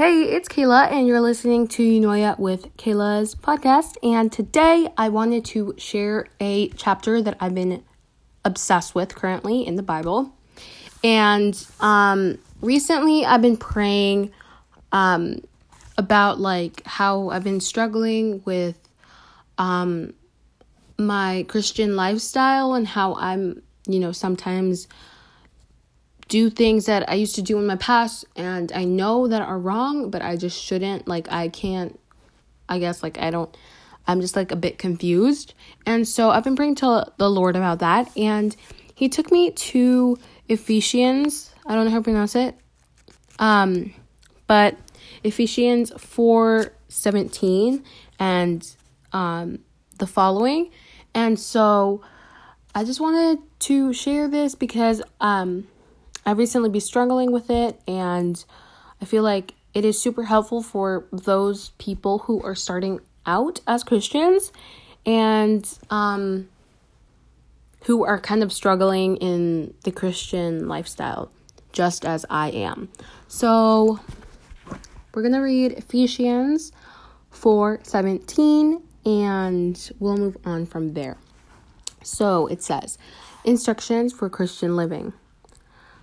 Hey, it's Keila, and you're listening to Eunoia with Keila's podcast. And today I wanted to share a chapter that I've been obsessed with currently in the Bible. And um, recently I've been praying um, about like how I've been struggling with um, my Christian lifestyle and how I'm, you know, sometimes do things that I used to do in my past and I know that are wrong, but I just shouldn't. Like, I can't, I guess, like, I don't, I'm just like a bit confused. And so I've been praying to the Lord about that. And He took me to Ephesians. I don't know how to pronounce it. Um, but Ephesians 4 17 and um, the following. And so I just wanted to share this because um, I've recently been struggling with it, and I feel like it is super helpful for those people who are starting out as Christians and um, who are kind of struggling in the Christian lifestyle, just as I am. So we're gonna read Ephesians 4 17 and we'll move on from there. So it says, Instructions for Christian Living.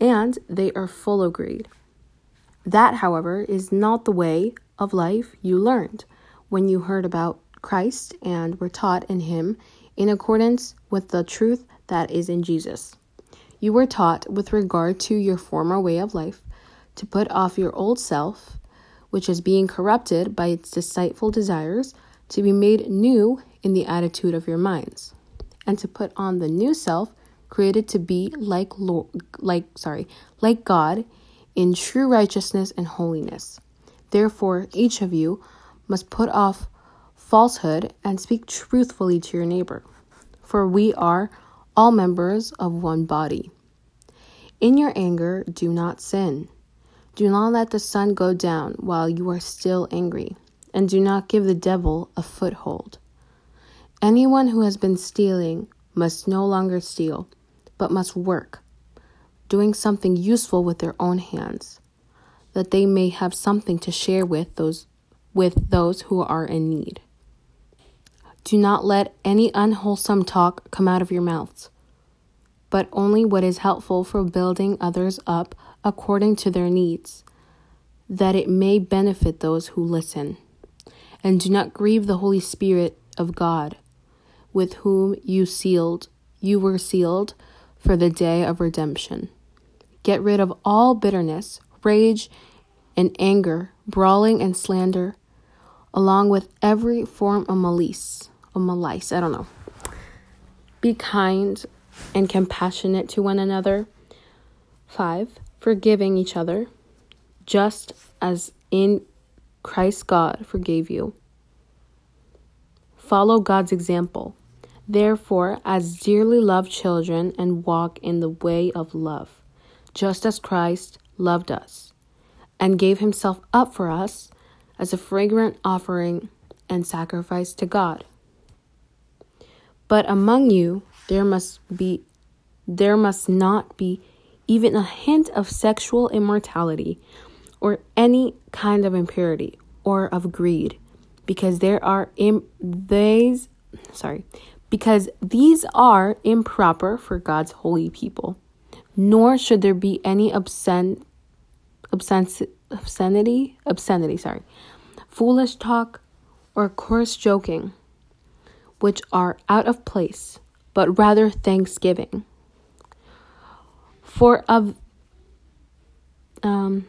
and they are full of greed. That, however, is not the way of life you learned when you heard about Christ and were taught in Him in accordance with the truth that is in Jesus. You were taught, with regard to your former way of life, to put off your old self, which is being corrupted by its deceitful desires, to be made new in the attitude of your minds, and to put on the new self created to be like Lord, like sorry, like God in true righteousness and holiness. Therefore, each of you must put off falsehood and speak truthfully to your neighbor, for we are all members of one body. In your anger, do not sin. Do not let the sun go down while you are still angry, and do not give the devil a foothold. Anyone who has been stealing must no longer steal but must work, doing something useful with their own hands, that they may have something to share with those with those who are in need. Do not let any unwholesome talk come out of your mouths, but only what is helpful for building others up according to their needs, that it may benefit those who listen. And do not grieve the Holy Spirit of God, with whom you sealed you were sealed for the day of redemption. Get rid of all bitterness, rage, and anger, brawling and slander, along with every form of malice. Of malice, I don't know. Be kind and compassionate to one another. 5. Forgiving each other, just as in Christ God forgave you. Follow God's example. Therefore, as dearly loved children, and walk in the way of love, just as Christ loved us, and gave himself up for us as a fragrant offering and sacrifice to God. But among you there must be there must not be even a hint of sexual immortality or any kind of impurity or of greed because there are Im- these sorry because these are improper for God's holy people. Nor should there be any obscen, obscen, obscenity, obscenity, sorry, foolish talk, or coarse joking, which are out of place, but rather thanksgiving. For of um,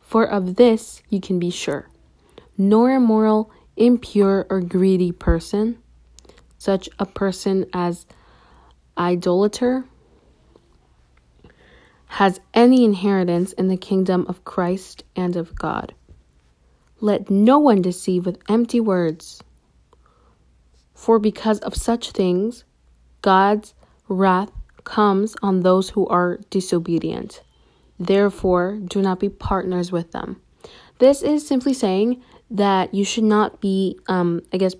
for of this you can be sure, nor immoral, impure, or greedy person such a person as idolater, has any inheritance in the kingdom of Christ and of God. Let no one deceive with empty words. For because of such things, God's wrath comes on those who are disobedient. Therefore, do not be partners with them. This is simply saying that you should not be, um, I guess,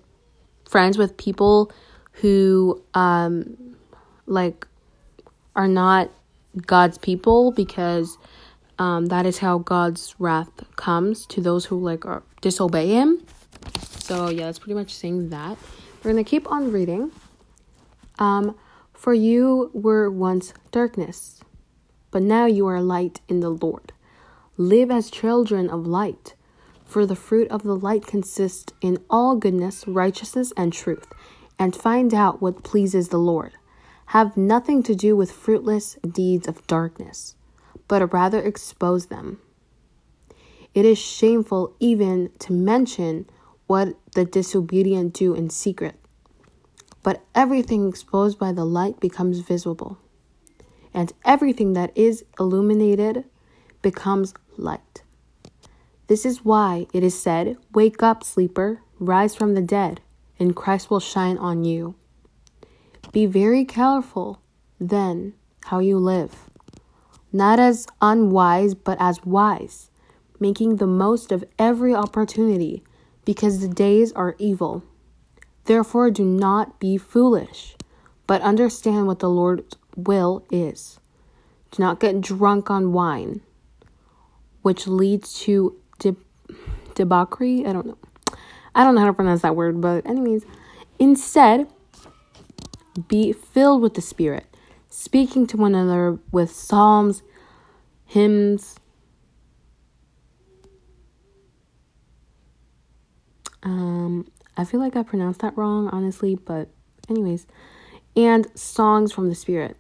friends with people who, um, like, are not God's people because um, that is how God's wrath comes to those who like are, disobey Him. So yeah, that's pretty much saying that. We're gonna keep on reading. Um, for you were once darkness, but now you are light in the Lord. Live as children of light, for the fruit of the light consists in all goodness, righteousness, and truth, and find out what pleases the Lord have nothing to do with fruitless deeds of darkness, but rather expose them. It is shameful even to mention what the disobedient do in secret, but everything exposed by the light becomes visible, and everything that is illuminated becomes light. This is why it is said, Wake up, sleeper, rise from the dead, and Christ will shine on you. Be very careful, then, how you live, not as unwise, but as wise, making the most of every opportunity, because the days are evil. Therefore, do not be foolish, but understand what the Lord's will is. Do not get drunk on wine, which leads to de- debauchery. I don't know. I don't know how to pronounce that word, but, anyways, instead, be filled with the Spirit, speaking to one another with psalms, hymns, um, I feel like I pronounced that wrong, honestly, but, anyways, and songs from the Spirit.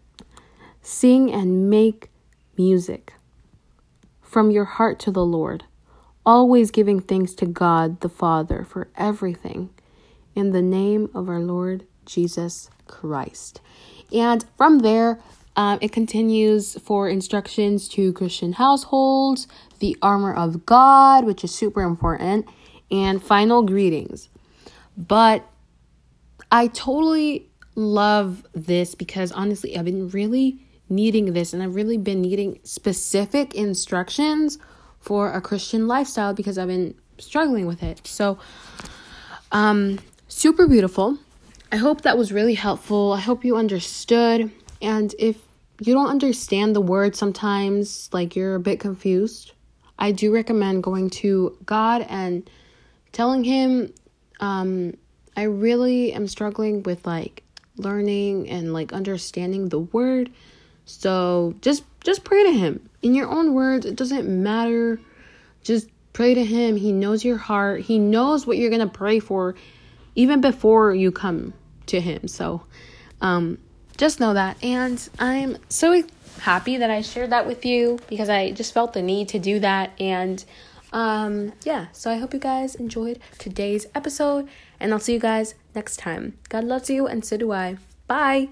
Sing and make music from your heart to the Lord, always giving thanks to God the Father for everything in the name of our Lord Jesus Christ. And from there, um, it continues for instructions to Christian households, the armor of God, which is super important, and final greetings. But I totally love this because honestly, I've been really needing this and I've really been needing specific instructions for a Christian lifestyle because I've been struggling with it. So, um, super beautiful. I hope that was really helpful. I hope you understood. And if you don't understand the word sometimes, like you're a bit confused, I do recommend going to God and telling Him, um, I really am struggling with like learning and like understanding the word. So just just pray to him in your own words. It doesn't matter. Just pray to him. He knows your heart. He knows what you're going to pray for even before you come to him. So um, just know that. And I'm so happy that I shared that with you because I just felt the need to do that. And um, yeah, so I hope you guys enjoyed today's episode. And I'll see you guys next time. God loves you, and so do I. Bye.